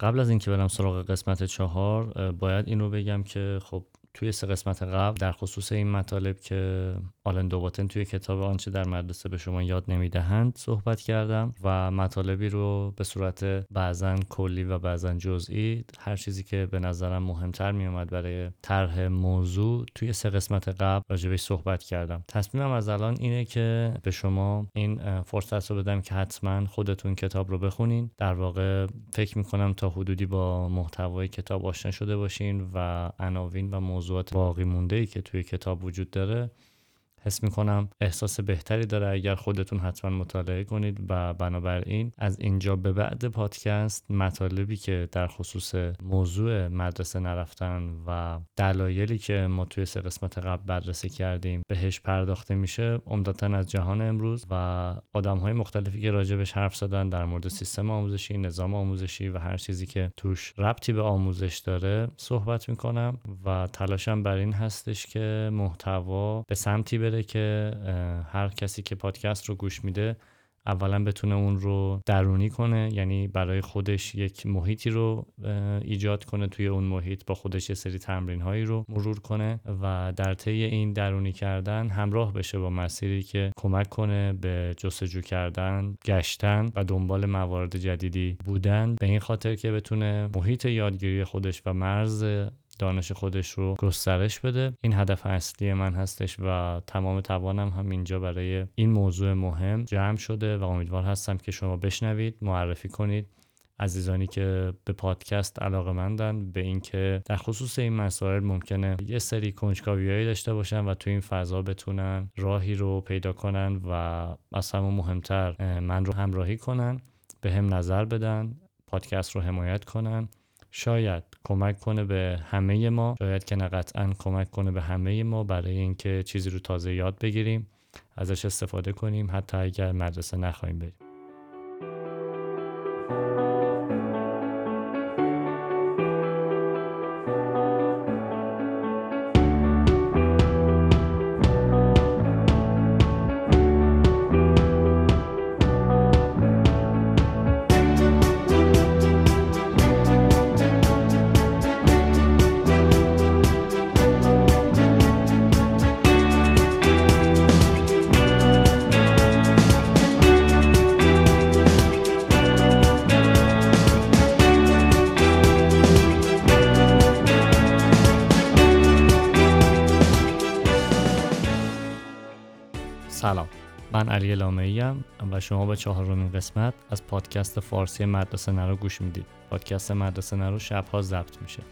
قبل از اینکه برم سراغ قسمت چهار باید این رو بگم که خب توی سه قسمت قبل در خصوص این مطالب که آلن دوباتن توی کتاب آنچه در مدرسه به شما یاد نمی‌دهند صحبت کردم و مطالبی رو به صورت بعضا کلی و بعضا جزئی هر چیزی که به نظرم مهمتر میومد برای طرح موضوع توی سه قسمت قبل راجبش صحبت کردم. تصمیمم از الان اینه که به شما این فرصت رو بدم که حتما خودتون کتاب رو بخونین. در واقع فکر می‌کنم تا حدودی با محتوای کتاب آشنا شده باشین و عناوین و موضوعات باقی مونده ای که توی کتاب وجود داره حس می‌کنم احساس بهتری داره. اگر خودتون حتما مطالعه کنید و بنابراین از اینجا به بعد پادکست مطالبی که در خصوص موضوع مدرسه نرفتن و دلایلی که ما توی سه قسمت قبل بررسی کردیم بهش پرداخته میشه عمدتا از جهان امروز و آدم های مختلفی که راجبش حرف زدن در مورد سیستم آموزشی نظام آموزشی و هر چیزی که توش ربطی به آموزش داره صحبت می‌کنم و تلاشم بر این هستش که محتوا به سمتی بره که هر کسی که پادکست رو گوش میده اولا بتونه اون رو درونی کنه یعنی برای خودش یک محیطی رو ایجاد کنه توی اون محیط با خودش یه سری تمرین هایی رو مرور کنه و در طی این درونی کردن همراه بشه با مسیری که کمک کنه به جستجو کردن گشتن و دنبال موارد جدیدی بودن. به این خاطر که بتونه محیط یادگیری خودش و مرز دانش خودش رو گسترش بده. این هدف اصلی من هستش و تمام توانم هم اینجا برای این موضوع مهم جمع شده و امیدوار هستم که شما بشنوید معرفی کنید. عزیزانی که به پادکست علاقه مندن به اینکه در خصوص این مسائل ممکنه یه سری کنجکاویایی داشته باشن و تو این فضا بتونن راهی رو پیدا کنن و از همون مهمتر من رو همراهی کنن به هم نظر بدن پادکست رو حمایت کنن. شاید کمک کنه به همه ما. شاید که نه قطعا کمک کنه به همه ما برای اینکه چیزی رو تازه یاد بگیریم ازش استفاده کنیم حتی اگر مدرسه نخواهیم بریم. سلام. من علی لامعی و شما به چهارمین قسمت از پادکست فارسی مدرسه نرو گوش می‌دید. پادکست مدرسه نرو شبها ضبط میشه.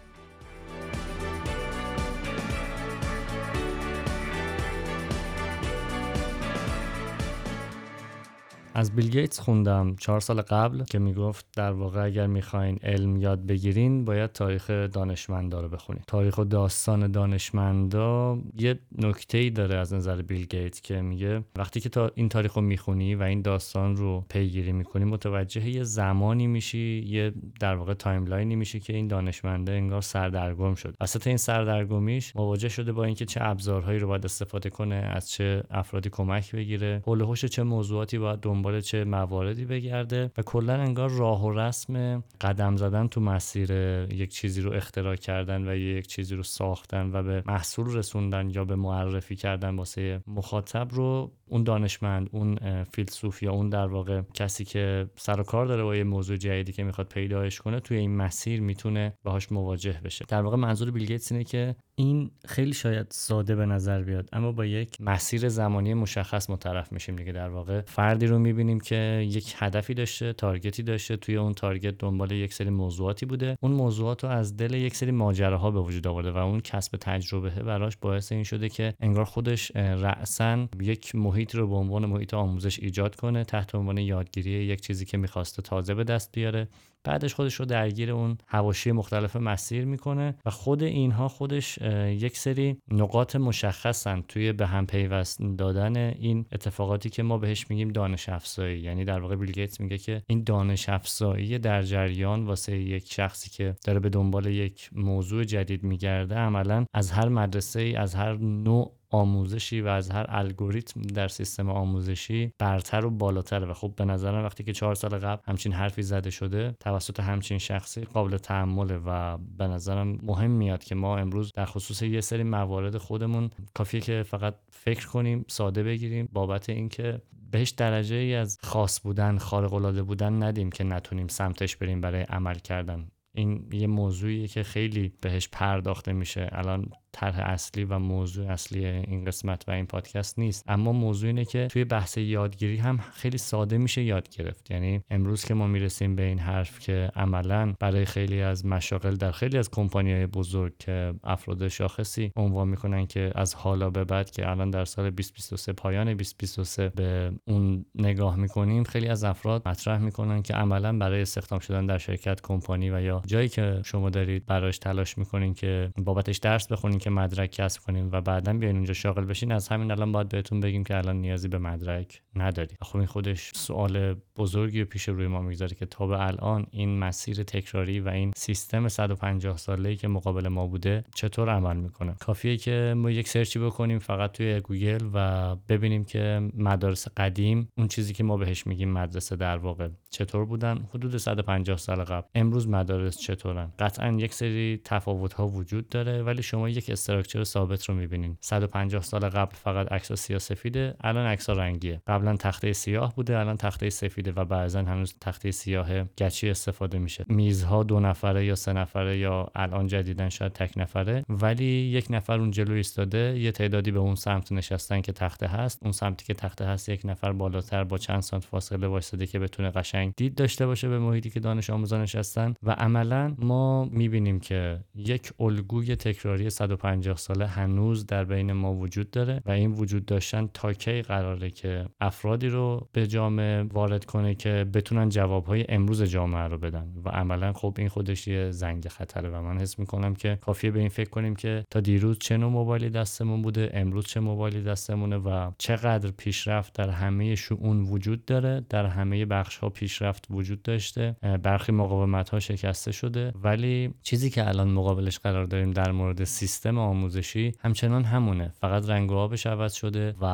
از بیل گیتس خوندم. چهار سال قبل که می‌گفت در واقع اگر می‌خواین علم یاد بگیرین باید تاریخ دانشمندا رو بخونید تاریخ و داستان دانشمندا یه نکته ای داره از نظر بیل گیتس که میگه وقتی که تا این تاریخ رو می‌خونی و این داستان رو پیگیری می‌کنی متوجه یه زمانی میشی یه در واقع timeline ی میشی که این دانشمنده انگار سردرگم شد. وسط این سردرگمیش مواجه شده با اینکه چه ابزارهایی رو باید استفاده کنه از چه افرادی کمک بگیره حول چه موضوعاتی باید دنبال چه مواردی بگرده و کلا انگار راه و رسم قدم زدن تو مسیر یک چیزی رو اختراع کردن و یک چیزی رو ساختن و به محصول رسوندن یا به معرفی کردن واسه مخاطب رو اون دانشمند اون فیلسوف یا اون در واقع کسی که سر و کار داره با یه موضوع جدیدی که می‌خواد پیداش کنه توی این مسیر می‌تونه باهاش مواجه بشه. در واقع منظور بیل اینه که این خیلی شاید ساده به نظر بیاد اما با یک مسیر زمانی مشخص طرف میشیم دیگه. در واقع فردی رو می‌بینیم که یک هدفی داشته تارگتی داشته توی اون تارگت دنبال یک سری موضوعاتی بوده. اون موضوعات رو از دل یک سری ماجراها به وجود آورده و اون کسب تجربه براش باعث این شده که انگار خودش رأسا یک محیط رو به عنوان محیط آموزش ایجاد کنه تحت عنوان یادگیری یک چیزی که می‌خواسته تازه به دست بیاره. بعدش خودش رو درگیر اون حواشی مختلف مسیر می‌کنه و خود اینها خودش یک سری نقاط مشخصن توی به هم پیوست دادن این اتفاقاتی که ما بهش میگیم دانش افزایی. یعنی در واقع بیل گیتس میگه که این دانش افزایی در جریان واسه یک شخصی که داره به دنبال یک موضوع جدید میگرده عملا از هر مدرسه ای از هر نوع آموزشی و از هر الگوریتم در سیستم آموزشی برتر و بالاتره. و خب به نظرم وقتی که چهار سال قبل همچین حرفی زده شده توسط همچین شخصی قابل تحمله و به نظرم مهم میاد که ما امروز در خصوص یه سری موارد خودمون کافیه که فقط فکر کنیم ساده بگیریم. بابت اینکه بهش درجه ای از خاص بودن خارق العاده بودن ندیم که نتونیم سمتش بریم برای عمل کردن. این یه موضوعیه که خیلی بهش پرداخته میشه. الان طرح اصلی و موضوع اصلی این قسمت و این پادکست نیست. اما موضوع اینه که توی بحث یادگیری هم خیلی ساده میشه یاد گرفت. یعنی امروز که ما می‌رسیم به این حرف که عملا برای خیلی از مشاغل در خیلی از کمپانی بزرگ که افراد شاخصی عنوان می‌کنن که از حالا به بعد که الان در سال 2023 پایان 2023 به اون نگاه می‌کنیم خیلی از افراد مطرح می‌کنن که عملا برای استخدام شدن در شرکت کمپانی و یا جایی که شما دارید براش تلاش می‌کنین که بابتش درس که مدرک کسب کنین و بعدا بیاین اونجا شاغل بشین از همین الان باید بهتون بگیم که الان نیازی به مدرک نداری. خب این خودش سوال بزرگی پیش روی ما می‌گذاره که تا به الان این مسیر تکراری و این سیستم 150 ساله که مقابل ما بوده چطور عمل می‌کنه؟ کافیه که ما یک search ی بکنیم فقط توی گوگل و ببینیم که مدارس قدیم اون چیزی که ما بهش میگیم مدرسه در واقع چطور بودن؟ حدود 150 سال قبل. امروز مدارس چطورن؟ قطعا یک سری تفاوت ها وجود داره ولی شما یک structure ثابت رو می‌بینین. 150 سال قبل فقط عکس سیاه سفیده الان عکس رنگیه. قبلا تخته سیاه بوده الان تخته سفیده و بعضا هنوز تخته سیاه گچی استفاده میشه. میزها دو نفره یا سه نفره یا الان جدیدن شاید تک نفره ولی یک نفر اون جلو ایستاده یه تعدادی به اون سمت نشستن که تخته هست. اون سمتی که تخته هست یک نفر بالاتر با چند سانت فاصله وایساده که بتونه قشنگ دید داشته باشه به محیطی که دانش آموزان نشستن. و عملا ما می‌بینیم که یک الگوی تکراری 150 ساله هنوز در بین ما وجود داره و این وجود داشتن تا کی قراره که افرادی رو به جامعه وارد کنه که بتونن جوابهای امروز جامعه رو بدن. و عملا خب این خودش یه زنگ خطره و من حس می‌کنم که کافیه به این فکر کنیم که تا دیروز چه نوع موبایلی دستمون بوده امروز چه موبایلی دستمونه و چقدر پیشرفت در همه شؤون وجود داره در همه بخش ها پیشرفت وجود داشته. برخی مقاومت ها شکسته شده. ولی چیزی که الان مقابلش قرار داریم در مورد سیستم آموزشی همچنان همونه. فقط رنگ و آبش عوض شده و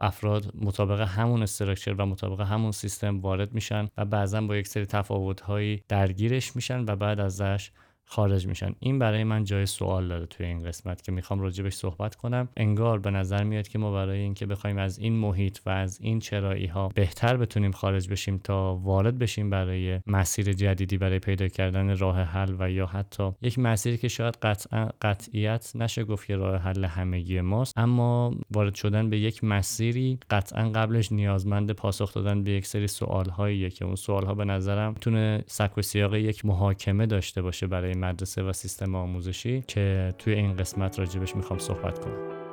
افراد مطابق همون استراکچر و مطابق همون سیستم وارد میشن و بعضا با یک سری تفاوت درگیرش میشن و بعد ازش خارج میشن. این برای من جای سوال داره توی این قسمت که می‌خوام راجبش صحبت کنم. انگار به نظر میاد که ما برای اینکه بخوایم از این محیط و از این چرایی ها بهتر بتونیم خارج بشیم تا وارد بشیم برای مسیر جدیدی برای پیدا کردن راه حل و یا حتی یک مسیری که شاید قطع قطعیت نشه گفت که راه حل همگی ماست اما وارد شدن به یک مسیری قطعا قبلش نیازمند پاسخ دادن به یک سری سوال هایی که اون سوال ها به نظرم می‌تونه سک و سیاق یک محاکمه داشته باشه برای مدرسه و سیستم آموزشی که توی این قسمت راجبش می‌خوام صحبت کنم.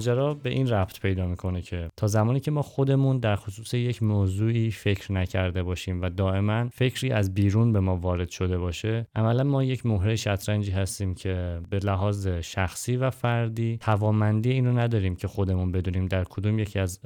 ماجرا به این رفت پیدا می‌کنه که تا زمانی که ما خودمون در خصوص یک موضوعی فکر نکرده باشیم و دائما فکری از بیرون به ما وارد شده باشه عملا ما یک مهره شطرنجی هستیم که به لحاظ شخصی و فردی توامندی اینو نداریم که خودمون بدونیم در کدوم یکی از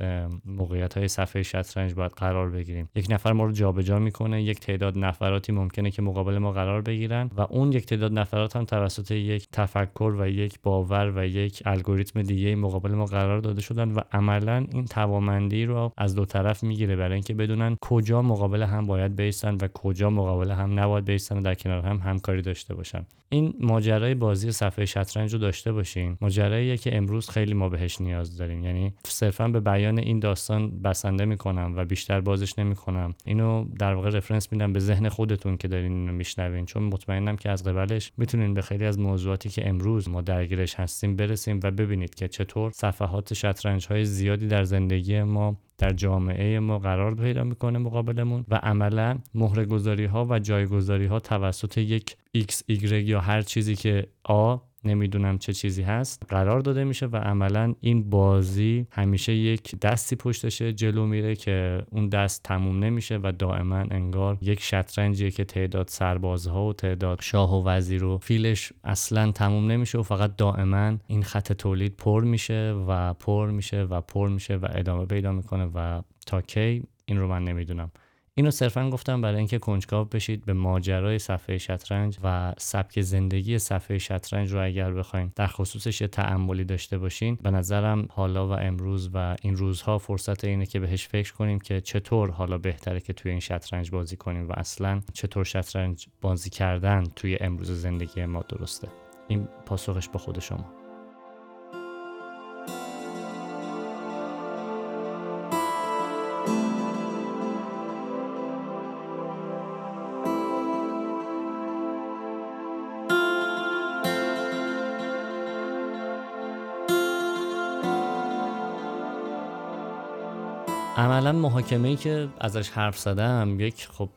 موقعیت های صفحه شطرنج باید قرار بگیریم. یک نفر ما رو جابجا می‌کنه یک تعداد نفراتی ممکنه که مقابل ما قرار بگیرن و اون یک تعداد نفرات هم توسط یک تفکر و یک باور و یک الگوریتم دیگه مقابل ما قرار داده شدن و عملا این توامندی رو از دو طرف می‌گیره برای اینکه بدونن کجا مقابل هم باید بیستن و کجا مقابل هم نباید بیستن و در کنار هم همکاری داشته باشن. این ماجرای بازی صفحه شطرنج رو داشته باشین. ماجراییه که امروز خیلی ما بهش نیاز داریم. یعنی صرفا به بیان این داستان بسنده می‌کنم و بیشتر بازش نمی‌کنم. اینو در واقع رفرنس میدم به ذهن خودتون که دارین اینو میشنوین. چون مطمئنم که از قبلش می‌تونین به خیلی از موضوعاتی که امروز ما درگیرش هستیم برسیم و ببینید که چطور صفحات شطرنج های زیادی در زندگی ما در جامعه ما قرار پیدا می‌کنه مقابلمون و عملا مهره گذاری ها و جایگذاری ها توسط یک X, Y یا هر چیزی که آ نمی‌دونم چه چیزی هست. قرار داده میشه و عملا این بازی همیشه یک دستی پشتشه جلو میره که اون دست تموم نمیشه و دائما انگار یک شطرنجیه که تعداد سربازها و تعداد شاه و وزیر و فیلش اصلا تموم نمیشه و فقط دائما این خط تولید پر میشه و پر میشه و پر میشه و ادامه پیدا می‌کنه و تا کی؟ این رو من نمی‌دونم. اینو صرفا گفتم برای اینکه کنجکاو بشید به ماجرای صفحه شطرنج و سبک زندگی صفحه شطرنج رو اگر بخوایم در خصوصش یه تعملی داشته باشین به نظرم حالا و امروز و این روزها فرصت اینه که بهش فکر کنیم که چطور حالا بهتره که توی این شطرنج بازی کنیم و اصلا چطور شطرنج بازی کردن توی امروز زندگی ما درسته. این پاسخش به خود شما. عملا محاکمه ای که ازش حرف زدم یک خب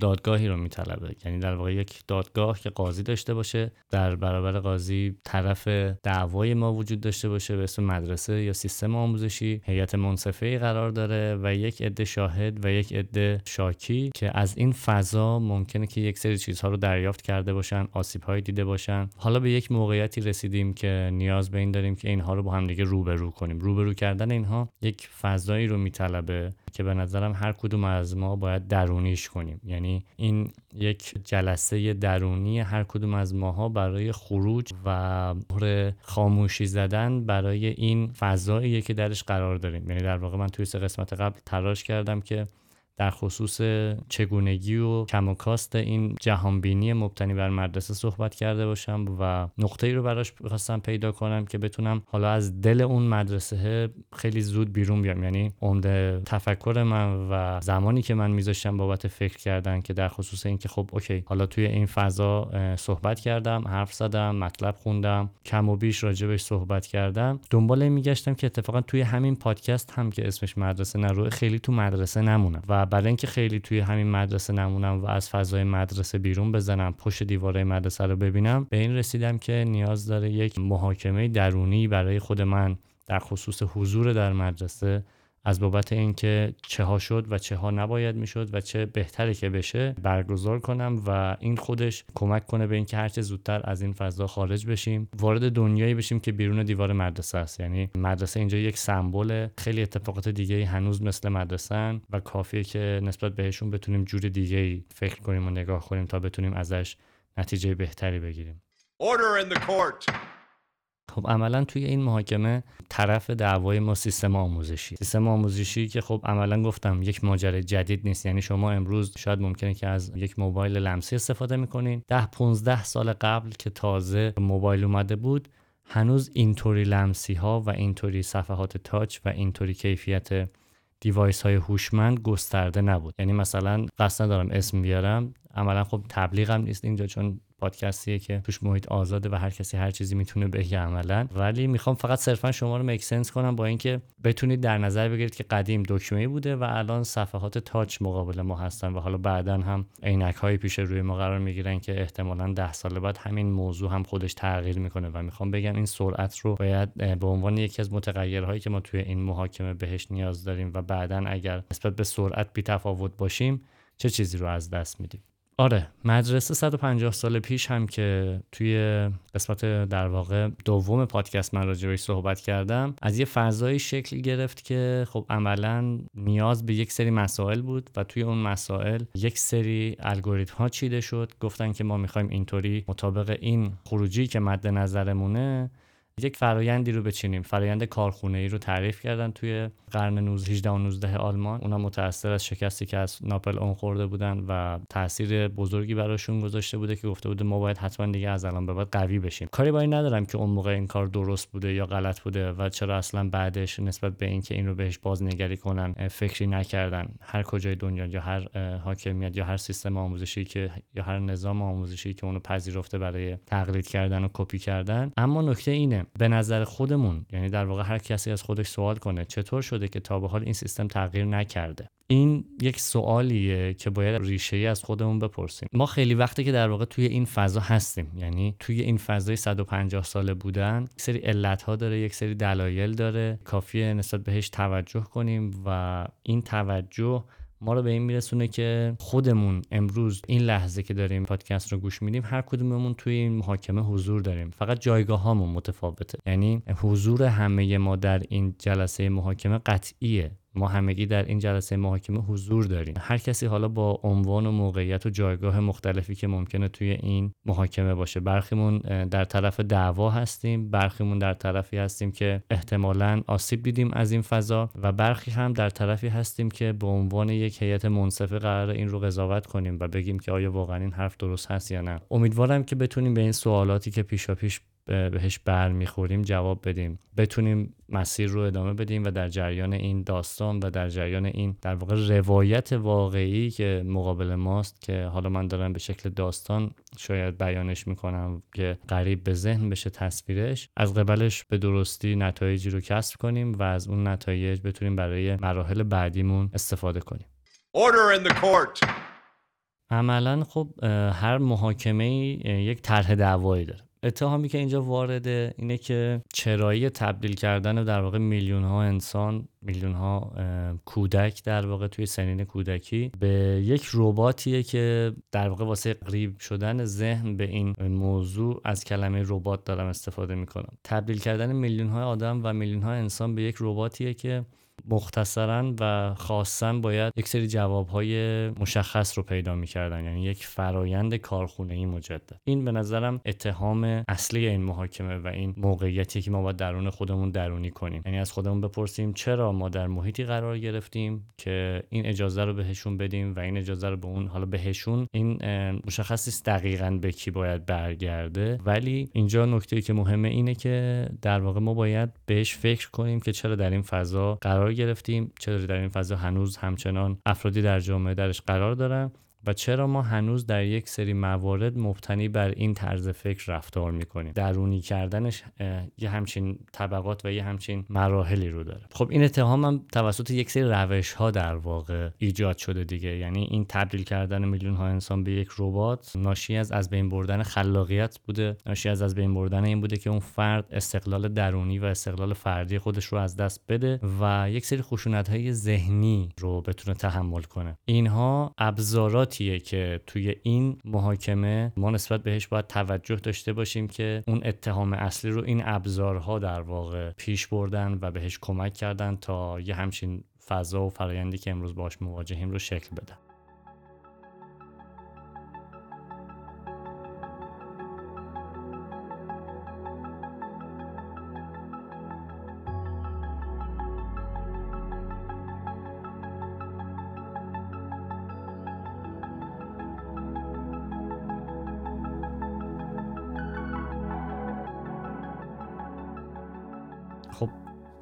دادگاهی رو میطلبه. یعنی در واقع یک دادگاه که قاضی داشته باشه در برابر قاضی طرف دعوای ما وجود داشته باشه به اسم مدرسه یا سیستم آموزشی. هیئت منصفه ای قرار داره و یک عده شاهد و یک عده شاکی که از این فضا ممکنه که یک سری چیزها رو دریافت کرده باشن آسیب دیده باشن. حالا به یک موقعیتی رسیدیم که نیاز به این داریم که اینها رو با هم دیگه روبرو کنیم. روبرو کردن اینها یک فضایی رو میطلبه که به نظرم هر کدوم از ما باید درونیش کنیم. یعنی این یک جلسه درونی هر کدوم از ماها برای خروج و خاموشی زدن برای این فضاییه که درش قرار داریم. یعنی در واقع من توی سه قسمت قبل تلاش کردم که در خصوص چگونگی و کم و کاست این جهانبینی مبتنی بر مدرسه صحبت کرده باشم و نقطه ای رو براش خواستم پیدا کنم که بتونم حالا از دل اون مدرسه خیلی زود بیرون بیام. یعنی عمده تفکر من و زمانی که من میذاشتم بابت فکر کردن که در خصوص اینکه خب اوکی حالا توی این فضا صحبت کردم حرف زدم مطلب خوندم کم و بیش راجبش صحبت کردم دنبال میگشتم که اتفاقا توی همین پادکست هم که اسمش مدرسه نروه خیلی تو مدرسه نمونم. و برای اینکه خیلی توی همین مدرسه نمونم و از فضای مدرسه بیرون بزنم پشت دیواره مدرسه رو ببینم به این رسیدم که نیاز داره یک محاکمه درونی برای خود من در خصوص حضور در مدرسه از بابت اینکه چه ها شد و چه ها نباید می‌شد و چه بهتره که بشه برگزار کنم و این خودش کمک کنه به اینکه هرچه زودتر از این فضا خارج بشیم وارد دنیایی بشیم که بیرون دیوار مدرسه است یعنی مدرسه اینجا یک سمبل خیلی اتفاقات دیگه هنوز مثل مدرسه و کافیه که نسبت بهشون بتونیم جور دیگه فکر کنیم و نگاه کنیم تا بتونیم ازش نتیجه بهتری بگیریم Order in the court. خب عملا توی این محاکمه طرف دعوای ما سیستم آموزشی. سیستم آموزشی که خب عملا گفتم یک ماجرای جدید نیست. یعنی شما امروز شاید ممکنه که از یک موبایل لمسی استفاده می‌کنین. ده 15 سال قبل که تازه موبایل اومده بود هنوز اینطوری لمسی ها و اینطوری صفحات تاچ و اینطوری کیفیت دیوایس های هوشمند گسترده نبود. یعنی مثلا قصد ندارم اسم بیارم. عملا خب تبلیغم نیست اینجا چون پادکستیه که توش محیط آزاده و هر کسی هر چیزی می‌تونه بگه عملا. ولی می‌خوام فقط صرفا شما رو مکسنس کنم با اینکه بتونید در نظر بگیرید که قدیم دکمه بوده و الان صفحات تاچ مقابل ما هستن و حالا بعدا هم عینک های پیش روی ما قرار می‌گیرن که احتمالا ده سال بعد همین موضوع هم خودش تغییر می‌کنه و می‌خوام بگم این سرعت رو باید به عنوان یکی از متغیرهایی که ما توی این محاکمه بهش نیاز داریم و بعدا اگر نسبت به سرعت بی تفاوت باشیم چه چیزی رو از دست میدیم؟ آره مدرسه 150 سال پیش هم که توی قسمت در واقع دوم پادکست من راجبش صحبت کردم از یه فضایی شکل گرفت که خب عملا نیاز به یک سری مسائل بود و توی اون مسائل یک سری الگوریتم ها چیده شد. گفتن که ما می‌خوایم اینطوری مطابق این خروجی که مد نظرمونه یک فرایندی رو بچینیم. فرایند کارخونه ای رو تعریف کردن توی قرن 19 و 19 آلمان. اونا متأثر از شکستی که از ناپل اون خورده بودن و تاثیر بزرگی براشون گذاشته بوده که گفته بوده ما باید حتما دیگه از الان به بعد قوی بشیم. کاری با این ندارم که اون موقع این کار درست بوده یا غلط بوده و چرا اصلا بعدش نسبت به اینکه این رو بهش بازنگری کنن فکری نکردن. هر کجای دنیا یا هر حاکمیت یا هر سیستم آموزشی که یا هر نظام آموزشی که اونو پذیرفته برای تقلید کردن و کپی کردن. اما نکته اینه به نظر خودمون یعنی در واقع هر کسی از خودش سوال کنه چطور شده که تا به حال این سیستم تغییر نکرده؟ این یک سوالیه که باید ریشه ای از خودمون بپرسیم. ما خیلی وقتی که در واقع توی این فضا هستیم یعنی توی این فضای 150 ساله بودن یک سری علت ها داره یک سری دلایل داره. کافیه نسبت بهش توجه کنیم و این توجه ما رو به این میرسونه که خودمون امروز این لحظه که داریم پادکست رو گوش میدیم هر کدوممون توی این محاکمه حضور داریم. فقط جایگاه هامون متفاوته. یعنی حضور همه ما در این جلسه محاکمه قطعیه. ما همگی در این جلسه محاکمه حضور داریم. هر کسی حالا با عنوان و موقعیت و جایگاه مختلفی که ممکنه توی این محاکمه باشه برخیمون در طرف دعوا هستیم برخیمون در طرفی هستیم که احتمالا آسیب دیدیم از این فضا و برخی هم در طرفی هستیم که به عنوان یک هیئت منصفه قرار این رو قضاوت کنیم و بگیم که آیا واقعا این حرف درست هست یا نه. امیدوارم که بتونیم به این سوالاتی که پیشا پیش بهش برمیخوریم جواب بدیم. بتونیم مسیر رو ادامه بدیم و در جریان این داستان و در جریان این در واقع روایت واقعی که مقابل ماست که حالا من دارم به شکل داستان شاید بیانش می‌کنم که قریب به ذهن بشه تصویرش از قبلش به درستی نتایجی رو کسب کنیم و از اون نتایج بتونیم برای مراحل بعدیمون استفاده کنیم. Order in the court. عملا خب هر محاکمه یک طرح دعوایی داره. اتهامی که اینجا وارده اینه که چرایی تبدیل کردن در واقع میلیون ها انسان میلیون ها کودک در واقع توی سنین کودکی به یک رباتیه که در واقع واسه قریب شدن ذهن به این موضوع از کلمه ربات دارم استفاده می‌کنم. تبدیل کردن میلیون های آدم و میلیون ها انسان به یک رباتیه که مختصرا و خاصا باید یک سری جوابهای مشخص رو پیدا می‌کردن یعنی یک فرایند کارخونه ای مجدد. این به نظرم اتهام اصلی این محاکمه و این موقعیتی که ما باید درون خودمون درونی کنیم. یعنی از خودمون بپرسیم چرا ما در محیطی قرار گرفتیم که این اجازه رو بهشون بدیم و این اجازه رو به اون حالا بهشون این مشخص نیست دقیقا به کی باید برگرده. ولی اینجا نکته که مهمه اینه که در واقع ما باید بهش فکر کنیم که چرا در این فضا قرار گرفتیم. چرا در این فضا هنوز همچنان افرادی در جامعه درش قرار دارن. و چرا ما هنوز در یک سری موارد مبتنی بر این طرز فکر رفتار می‌کنیم؟ درونی کردنش یه همچین طبقات و یه همچین مراحلی رو داره. خب این اتهام هم توسط یک سری روش ها در واقع ایجاد شده دیگه. یعنی این تبدیل کردن میلیون ها انسان به یک ربات ناشی از از بین بردن خلاقیت بوده. ناشی از از بین بردن این بوده که اون فرد استقلال درونی و استقلال فردی خودش رو از دست بده و یک سری خشونت های ذهنی رو بتونه تحمل کنه. اینها ابزارات که توی این محاکمه ما نسبت بهش باید توجه داشته باشیم که اون اتهام اصلی رو این ابزارها در واقع پیش بردن و بهش کمک کردن تا یه همچین فضا و فرایندی که امروز باش مواجهیم رو شکل بدن.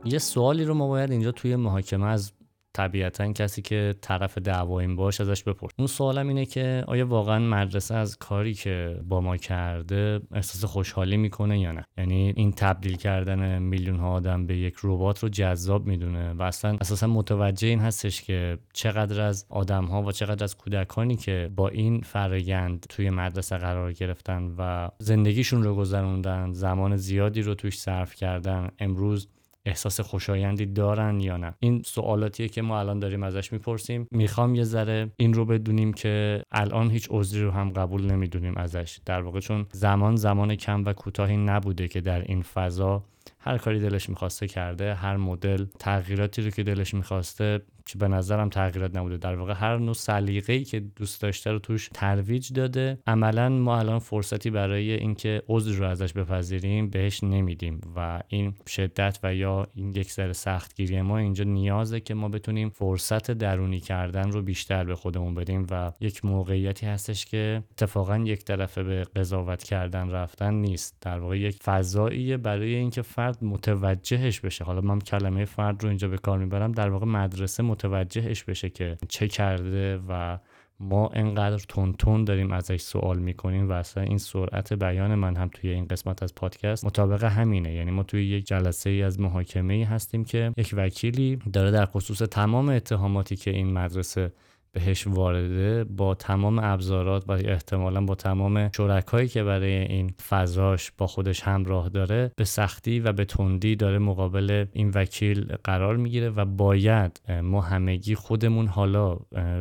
یه سوالی رو ما باید اینجا توی محاکمه از طبیعتا کسی که طرف دعوا باش ازش بپرس. اون سوالم اینه که آیا واقعا مدرسه از کاری که با ما کرده احساس خوشحالی می‌کنه یا نه؟ یعنی این تبدیل کردن میلیون ها آدم به یک ربات رو جذاب می‌دونه و اصلا اساسا متوجه این هستش که چقدر از آدم ها و چقدر از کودکانی که با این فرایند توی مدرسه قرار گرفتن و زندگیشون رو گذروندن زمان زیادی رو توش صرف کردن امروز احساس خوشایندی دارن یا نه. این سوالاتیه که ما الان داریم ازش می‌پرسیم. می‌خوام یه ذره این رو بدونیم که الان هیچ عذری رو هم قبول نمی‌دونیم ازش. در واقع چون زمان زمان کم و کوتاهی نبوده که در این فضا هر کاری دلش می‌خواسته کرده هر مدل تغییراتی رو که دلش می‌خواسته که به نظرم تغییرات نبوده. در واقع هر نوع سلیقه ای که دوست داشته رو توش ترویج داده. عملا ما الان فرصتی برای اینکه عذر رو ازش بپذیریم بهش نمیدیم و این شدت و یا این یک سر سختگیری ما اینجا نیازه که ما بتونیم فرصت درونی کردن رو بیشتر به خودمون بدیم و یک موقعیتی هستش که اتفاقا یک طرفه به قضاوت کردن رفتن نیست. در واقع یک فضاییه برای اینکه فرد متوجهش بشه. حالا من کلمه فرد رو اینجا به کار می‌برم. در واقع مدرسه متوجهش بشه که چه کرده و ما انقدر تون تون داریم ازش سوال می‌کنیم و اصلا این سرعت بیان من هم توی این قسمت از پادکست مطابق همینه. یعنی ما توی یک جلسه ای از محاکمه ای هستیم که یک وکیلی داره در خصوص تمام اتهاماتی که این مدرسه بهش وارده با تمام ابزارات و احتمالا با تمام شرکایی که برای این فضاش با خودش همراه داره به سختی و به تندی داره مقابل این وکیل قرار می‌گیره و باید ما همگی خودمون حالا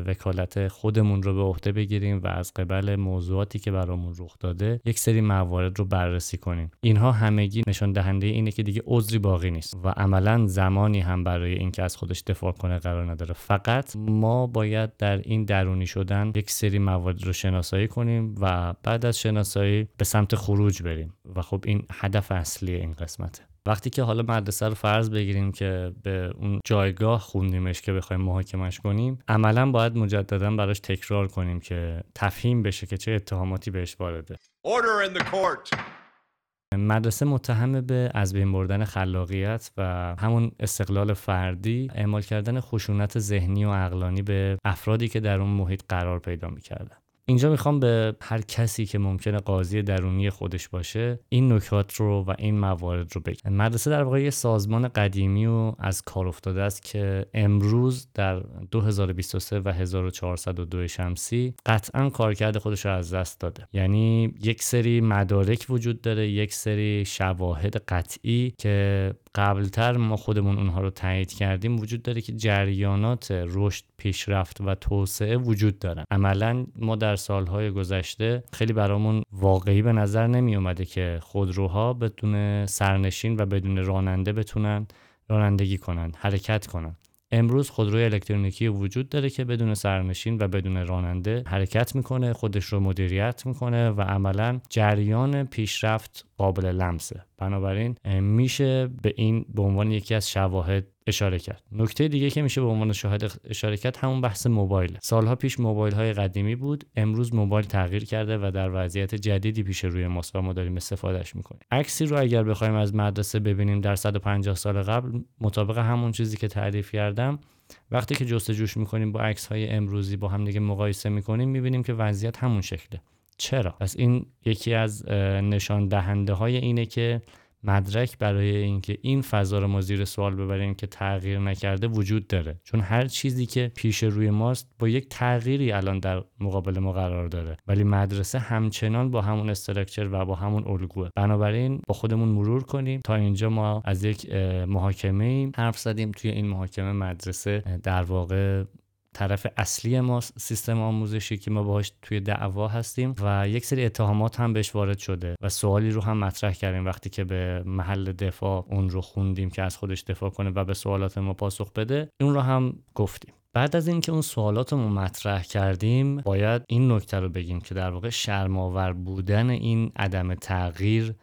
وکالت خودمون رو به عهده بگیریم و از قبل موضوعاتی که برامون رخ داده یک سری موارد رو بررسی کنیم. اینها همگی نشان دهنده اینه که دیگه عذری باقی نیست و عملا زمانی هم برای اینکه از خودش دفاع کنه قرار نداره. فقط ما باید در این درونی شدن یک سری موارد رو شناسایی کنیم و بعد از شناسایی به سمت خروج بریم. و خب این هدف اصلی این قسمته. وقتی که حالا مدرسه رو فرض بگیریم که به اون جایگاه خوندیمش که بخوایم محاکمش کنیم عملا باید مجددا براش تکرار کنیم که تفهیم بشه که چه اتهاماتی بهش وارده. مدرسه متهم به از بین بردن خلاقیت و همون استقلال فردی اعمال کردن خشونت ذهنی و عقلانی به افرادی که در اون محیط قرار پیدا می‌کردن. اینجا می‌خوام به هر کسی که ممکنه قاضی درونی خودش باشه این نکات رو و این موارد رو بگم مدرسه در واقع یه سازمان قدیمی و از کار افتاده است که امروز در 2023 و 1402 شمسی قطعا کارکرد خودش رو از دست داده. یعنی یک سری مدارک وجود داره یک سری شواهد قطعی که قبلتر ما خودمون اونها رو تایید کردیم وجود داره که جریانات رشد پیشرفت و توسعه وجود دارن. عملا ما در سالهای گذشته خیلی برامون واقعی به نظر نمی اومده که خودروها بدون سرنشین و بدون راننده بتونن رانندگی کنن حرکت کنن. امروز خودروی الکترونیکی وجود داره که بدون سرنشین و بدون راننده حرکت می‌کنه خودش رو مدیریت می‌کنه و عملا جریان پیشرفت قابل لمسه. بنابراین میشه به این به عنوان یکی از شواهد اشاره کرد. نکته دیگه که میشه به عنوان شاهد اشاره کرد همون بحث موبایل. سالها پیش موبایل های قدیمی بود امروز موبایل تغییر کرده و در وضعیت جدیدی پیش روی ماست و ما داریم استفادهش می‌کنیم. عکسی رو اگر بخوایم از مدرسه ببینیم در 150 سال قبل مطابق همون چیزی که تعریف کردم وقتی که جستجوش می‌کنیم با عکس های امروزی با هم دیگه مقایسه می‌کنیم می‌بینیم که وضعیت همون شکله. چرا؟ پس این یکی از نشان دهنده های اینه که مدرک برای اینکه این فضا رو ما زیر سوال ببریم که تغییر نکرده وجود داره. چون هر چیزی که پیش روی ماست با یک تغییری الان در مقابل ما قرار داره. ولی مدرسه همچنان با همون استرکچر و با همون الگوه بنابراین با خودمون مرور کنیم. تا اینجا ما از یک محاکمه حرف زدیم توی این محاکمه مدرسه در واقع طرف اصلی ما سیستم آموزشی که ما باهاش توی دعوا هستیم و یک سری اتهامات هم بهش وارد شده و سوالی رو هم مطرح کردیم وقتی که به محل دفاع اون رو خوندیم که از خودش دفاع کنه و به سوالات ما پاسخ بده اون رو هم گفتیم. بعد از اینکه اون سوالات رو مطرح کردیم باید این نکته رو بگیم که در واقع شرماور بودن این عدم تغییر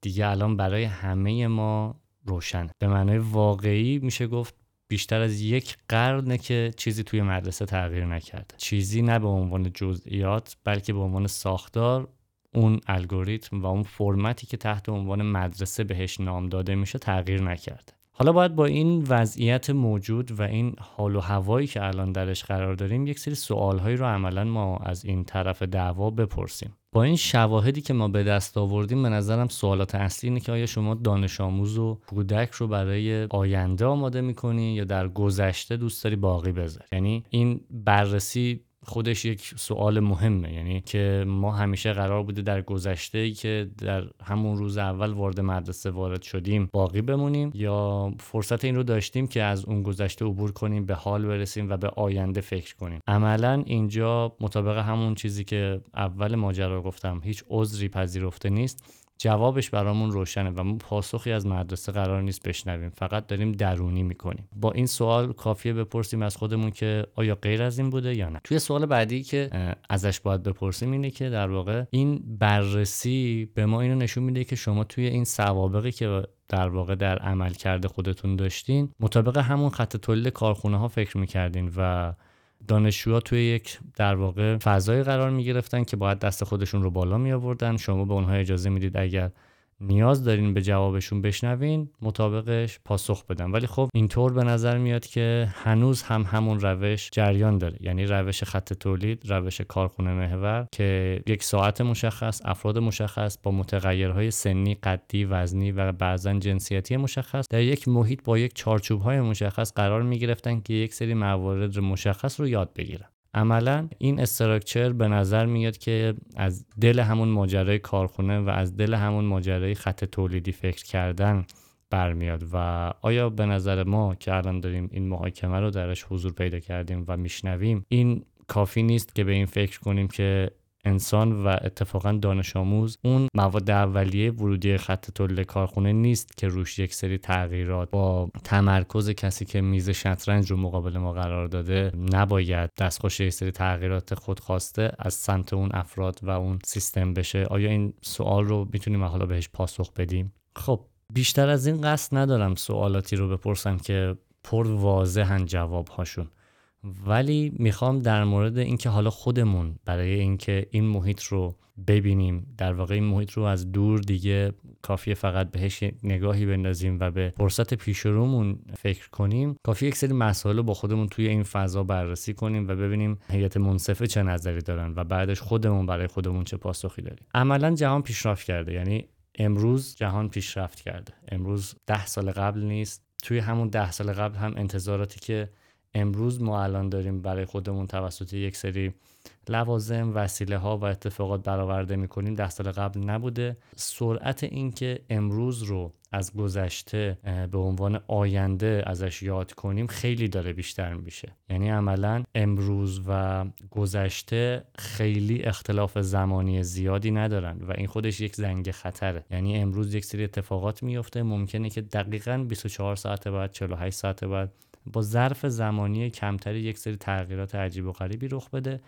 دیگه الان برای همه ما روشن به معنای واقعی میشه گفت بیشتر از یک قرنه که چیزی توی مدرسه تغییر نکرده. چیزی نه به عنوان جزئیات بلکه به عنوان ساختار اون الگوریتم و اون فرمتی که تحت عنوان مدرسه بهش نام داده میشه تغییر نکرده. حالا باید با این وضعیت موجود و این حال و هوایی که الان درش قرار داریم یک سری سوالهایی رو عملا ما از این طرف دعوا بپرسیم. با این شواهدی که ما به دست آوردیم به نظرم سوالات اصلی اینه که آیا شما دانش آموز و کودک رو برای آینده آماده می‌کنی یا در گذشته دوست داری باقی بذاری؟ یعنی این بررسی خودش یک سوال مهمه یعنی که ما همیشه قرار بوده در گذشته ای که در همون روز اول وارد مدرسه وارد شدیم باقی بمونیم یا فرصت این رو داشتیم که از اون گذشته عبور کنیم به حال برسیم و به آینده فکر کنیم. عملا اینجا مطابق همون چیزی که اول ماجرا گفتم هیچ عذری پذیرفته نیست. جوابش برامون روشنه و ما پاسخی از مدرسه قرار نیست بشنویم. فقط داریم درونی می‌کنیم. با این سوال کافیه بپرسیم از خودمون که آیا غیر از این بوده یا نه؟ توی سوال بعدی که ازش باید بپرسیم اینه که در واقع این بررسی به ما اینو نشون میده که شما توی این سوابقی که در واقع در عمل کرده خودتون داشتین مطابق همون خط تولید کارخونه ها فکر می‌کردین و دانشجوها توی یک در واقع فضایی قرار می گرفتن که باید دست خودشون رو بالا می آوردن شما به اونها اجازه می‌دید اگر نیاز دارین به جوابشون بشنوین مطابقش پاسخ بدن. ولی خب اینطور به نظر میاد که هنوز هم همون روش جریان داره. یعنی روش خط تولید روش کارخونه محور که یک ساعت مشخص افراد مشخص با متغیرهای سنی قدی وزنی و بعضا جنسیتی مشخص در یک محیط با یک چارچوب های مشخص قرار می گرفتن که یک سری موارد مشخص رو یاد بگیرن. عملا این استراکچر به نظر میاد که از دل همون ماجرای کارخونه و از دل همون ماجرای خط تولیدی فکر کردن برمیاد و آیا به نظر ما که الان داریم این محاکمه رو درش حضور پیدا کردیم و میشنویم این کافی نیست که به این فکر کنیم که انسان و اتفاقا دانش آموز اون مواد اولیه ورودی خط تولید کارخونه نیست که روش یک سری تغییرات با تمرکز کسی که میز شطرنج رو مقابل ما قرار داده نباید دستخوش یک سری تغییرات خودخواسته از سمت اون افراد و اون سیستم بشه. آیا این سوال رو می‌تونیم حالا بهش پاسخ بدیم؟ خب بیشتر از این قصد ندارم سوالاتی رو بپرسم که پر واضحن جواب هاشون ولی می‌خوام در مورد اینکه حالا خودمون برای اینکه این محیط رو ببینیم در واقع این محیط رو از دور دیگه کافیه فقط بهش نگاهی بندازیم و به فرصت پیش رومون فکر کنیم کافی یک سری مسائل رو با خودمون توی این فضا بررسی کنیم و ببینیم هیئت منصفه چه نظری دارن و بعدش خودمون برای خودمون چه پاسخی داریم. عملا جهان پیشرفت کرده یعنی امروز جهان پیشرفت کرده. امروز ده سال قبل نیست. توی همون ده سال قبل هم انتظاراتی که امروز ما الان داریم برای خودمون توسط یک سری لوازم وسیله ها و اتفاقات برآورده می‌کنیم. ده سال قبل نبوده. سرعت اینکه امروز رو از گذشته به عنوان آینده ازش یاد کنیم خیلی داره بیشتر میشه. یعنی عملا امروز و گذشته خیلی اختلاف زمانی زیادی ندارن و این خودش یک زنگ خطره. یعنی امروز یک سری اتفاقات میفته ممکنه که دقیقا 24 ساعت بعد 48 ساعت بعد با ظرف زمانی کمتری یک سری تغییرات عجیب و غریبی رخ بده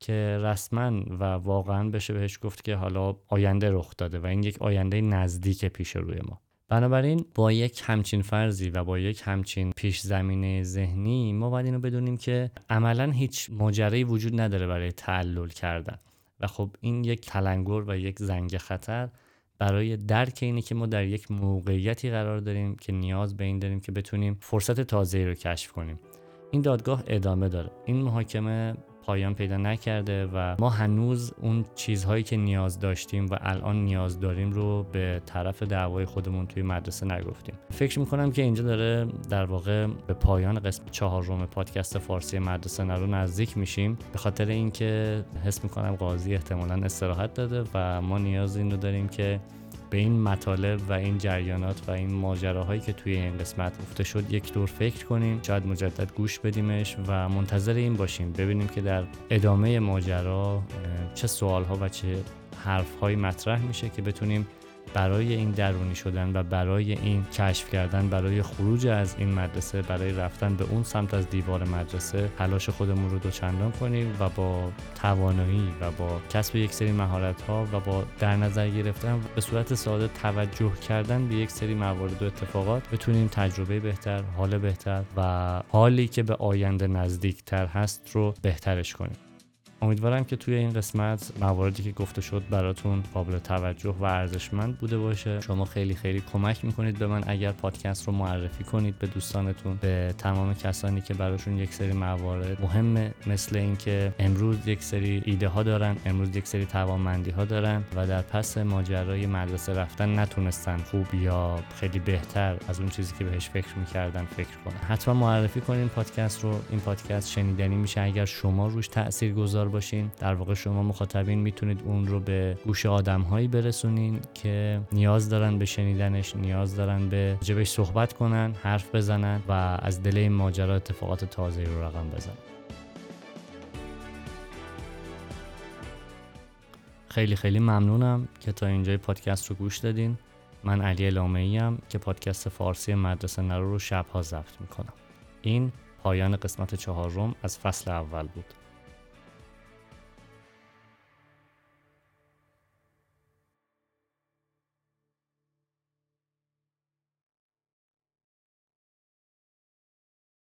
که رسما و واقعا بشه بهش گفت که حالا آینده رخ داده و این یک آینده نزدیک پیش روی ما. بنابراین با یک همچین فرضی و با یک همچین پیش زمینه ذهنی ما باید اینو بدونیم که عملا هیچ ماجرایی وجود نداره برای تعلل کردن. و خب این یک تلنگر و یک زنگ خطر برای درک اینه که ما در یک موقعیتی قرار داریم که نیاز به این داریم که بتونیم فرصت تازه‌ای رو کشف کنیم. این دادگاه ادامه داره. این محاکمه پایان پیدا نکرده و ما هنوز اون چیزهایی که نیاز داشتیم و الان نیاز داریم رو به طرف دعوای خودمون توی مدرسه نگفتیم. فکر می‌کنم که اینجا داره در واقع به پایان قسم چهارم پادکست فارسی مدرسه نرو نزدیک میشیم. به خاطر اینکه حس می‌کنم قاضی احتمالا استراحت داده و ما نیاز این رو داریم که به این مطالب و این جریانات و این ماجراهایی که توی این قسمت گفته شد یک دور فکر کنیم شاید مجدد گوش بدیمش و منتظر این باشیم ببینیم که در ادامه ماجرا چه سوالها و چه حرفهایی مطرح میشه که بتونیم برای این درونی شدن و برای این کشف کردن برای خروج از این مدرسه برای رفتن به اون سمت از دیوار مدرسه تلاش خودمون رو دوچندان کنیم و با توانایی و با کسب یک سری مهارت ها و با در نظر گرفتن به صورت ساده توجه کردن به یک سری موارد و اتفاقات بتونیم تجربه بهتر حال بهتر و حالی که به آینده نزدیکتر هست رو بهترش کنیم. امیدوارم که توی این قسمت مواردی که گفته شد براتون قابل توجه و ارزشمند بوده باشه. شما خیلی خیلی کمک می‌کنید به من. اگر پادکست رو معرفی کنید به دوستانتون به تمام کسانی که براشون یک سری موارد مهمه مثل اینکه امروز یک سری ایده ها دارن امروز یک سری توانمندی ها دارن و در پس ماجرای مدرسه رفتن نتونستن خوب یا خیلی بهتر از اون چیزی که بهش فکر می‌کردن فکر کنن. حتما معرفی کنید پادکست رو. این پادکست شنیدنی میشه. اگر شما روش تاثیر گذار باشین. در واقع شما مخاطبین می‌تونید اون رو به گوش آدمهایی برسونین که نیاز دارن به شنیدنش نیاز دارن به جبش صحبت کنن حرف بزنن و از دل این ماجرا اتفاقات تازه رو رقم بزنن. خیلی خیلی ممنونم که تا اینجای پادکست رو گوش دادین. من علی لامعی که پادکست فارسی مدرسه نرو رو شبها ضبط می‌کنم. این پایان قسمت چهارم از فصل اول بود.